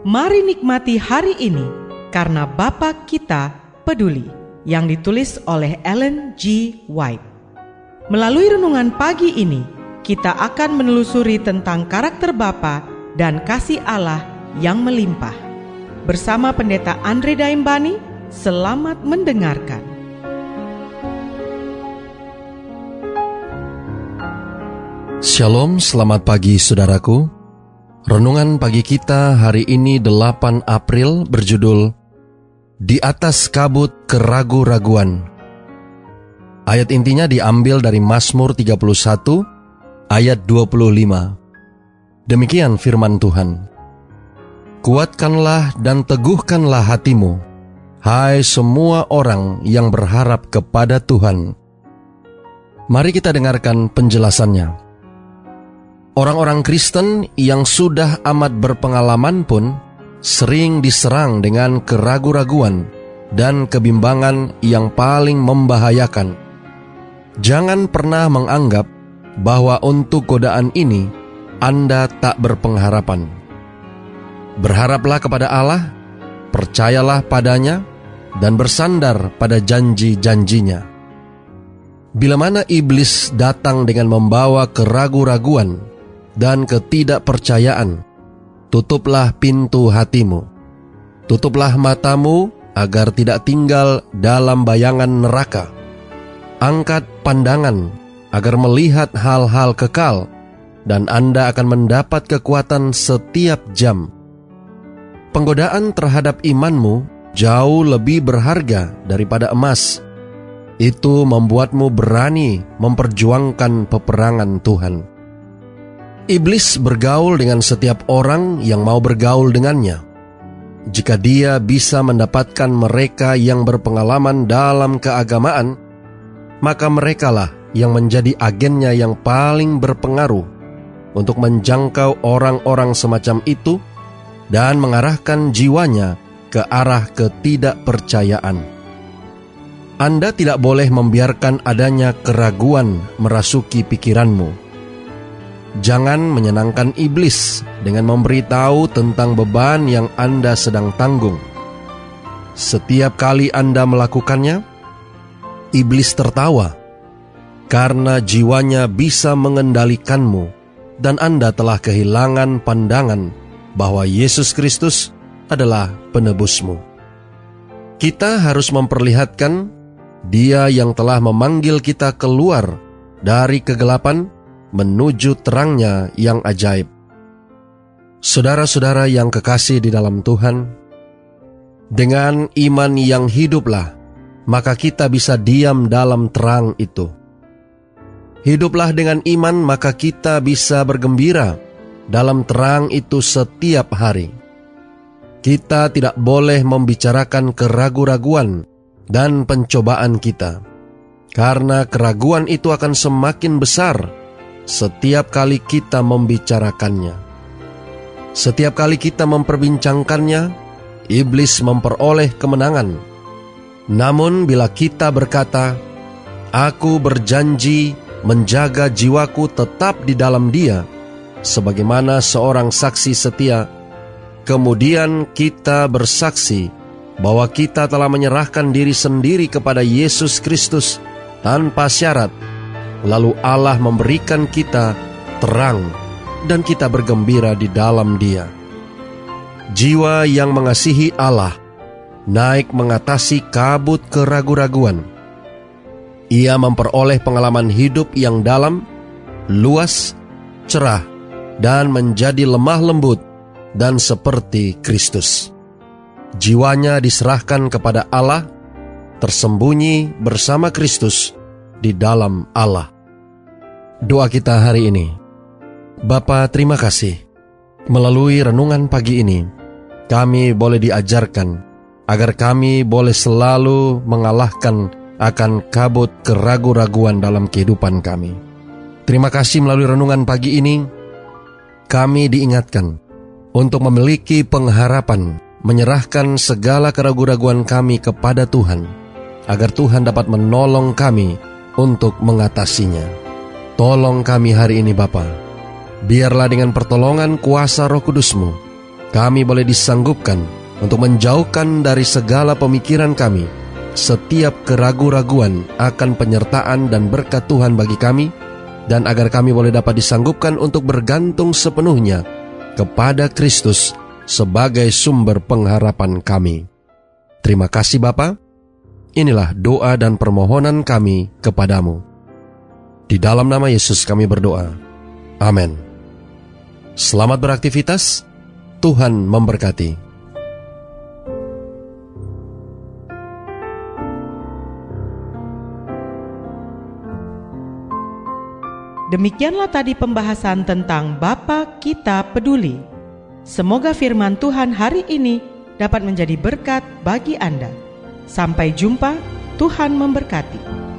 Mari nikmati hari ini karena Bapa kita peduli yang ditulis oleh Ellen G. White. Melalui renungan pagi ini, kita akan menelusuri tentang karakter Bapa dan kasih Allah yang melimpah. Bersama Pendeta Andre Daimbani, selamat mendengarkan. Shalom, selamat pagi saudaraku. Renungan pagi kita hari ini 8 April berjudul Di atas kabut keragu-raguan. Ayat intinya diambil dari Mazmur 31 ayat 25. Demikian firman Tuhan. Kuatkanlah dan teguhkanlah hatimu, hai semua orang yang berharap kepada Tuhan. Mari kita dengarkan penjelasannya. Orang-orang Kristen yang sudah amat berpengalaman pun sering diserang dengan keragu-raguan dan kebimbangan yang paling membahayakan. Jangan pernah menganggap bahwa untuk godaan ini Anda tak berpengharapan. Berharaplah kepada Allah, percayalah padanya, dan bersandar pada janji-janjinya. Bila mana iblis datang dengan membawa keragu-raguan, dan ketidakpercayaan. Tutuplah pintu hatimu. Tutuplah matamu agar tidak tinggal dalam bayangan neraka. Angkat pandangan agar melihat hal-hal kekal, dan Anda akan mendapat kekuatan setiap jam. Penggodaan terhadap imanmu jauh lebih berharga daripada emas. Itu membuatmu berani memperjuangkan peperangan Tuhan. Iblis bergaul dengan setiap orang yang mau bergaul dengannya. Jika dia bisa mendapatkan mereka yang berpengalaman dalam keagamaan, maka merekalah yang menjadi agennya yang paling berpengaruh untuk menjangkau orang-orang semacam itu dan mengarahkan jiwanya ke arah ketidakpercayaan. Anda tidak boleh membiarkan adanya keraguan merasuki pikiranmu Jangan menyenangkan iblis dengan memberitahu tentang beban yang Anda sedang tanggung. Setiap kali Anda melakukannya, iblis tertawa karena jiwanya bisa mengendalikanmu dan Anda telah kehilangan pandangan bahwa Yesus Kristus adalah penebusmu. Kita harus memperlihatkan Dia yang telah memanggil kita keluar dari kegelapan menuju terangnya yang ajaib. Saudara-saudara yang kekasih di dalam Tuhan, dengan iman yang hiduplah, maka kita bisa diam dalam terang itu. Hiduplah dengan iman, maka kita bisa bergembira dalam terang itu setiap hari. Kita tidak boleh membicarakan keragu-raguan dan pencobaan kita, karena keraguan itu akan semakin besar setiap kali kita membicarakannya. Setiap kali kita memperbincangkannya, iblis memperoleh kemenangan. Namun bila kita berkata, Aku berjanji menjaga jiwaku tetap di dalam dia, sebagaimana seorang saksi setia, kemudian kita bersaksi bahwa kita telah menyerahkan diri sendiri kepada Yesus Kristus tanpa syarat, lalu Allah memberikan kita terang dan kita bergembira di dalam Dia. Jiwa yang mengasihi Allah naik mengatasi kabut keragu-raguan. Ia memperoleh pengalaman hidup yang dalam, luas, cerah, dan menjadi lemah lembut dan seperti Kristus. Jiwanya diserahkan kepada Allah, tersembunyi bersama Kristus di dalam Allah. Doa kita hari ini. Bapa, terima kasih. Melalui renungan pagi ini, kami boleh diajarkan agar kami boleh selalu mengalahkan akan kabut keragu-raguan dalam kehidupan kami. Terima kasih melalui renungan pagi ini, kami diingatkan untuk memiliki pengharapan, menyerahkan segala keraguan-raguan kami kepada Tuhan, agar Tuhan dapat menolong kami untuk mengatasinya. Tolong kami hari ini Bapa. Biarlah dengan pertolongan kuasa roh kudusmu, kami boleh disanggupkan untuk menjauhkan dari segala pemikiran kami setiap keraguan-raguan akan penyertaan dan berkat Tuhan bagi kami, dan agar kami boleh dapat disanggupkan untuk bergantung sepenuhnya kepada Kristus sebagai sumber pengharapan kami. Terima kasih Bapa. Inilah doa dan permohonan kami kepadamu. Di dalam nama Yesus kami berdoa. Amin. Selamat beraktivitas. Tuhan memberkati. Demikianlah tadi pembahasan tentang Bapa Kita Peduli. Semoga firman Tuhan hari ini dapat menjadi berkat bagi Anda. Sampai jumpa, Tuhan memberkati.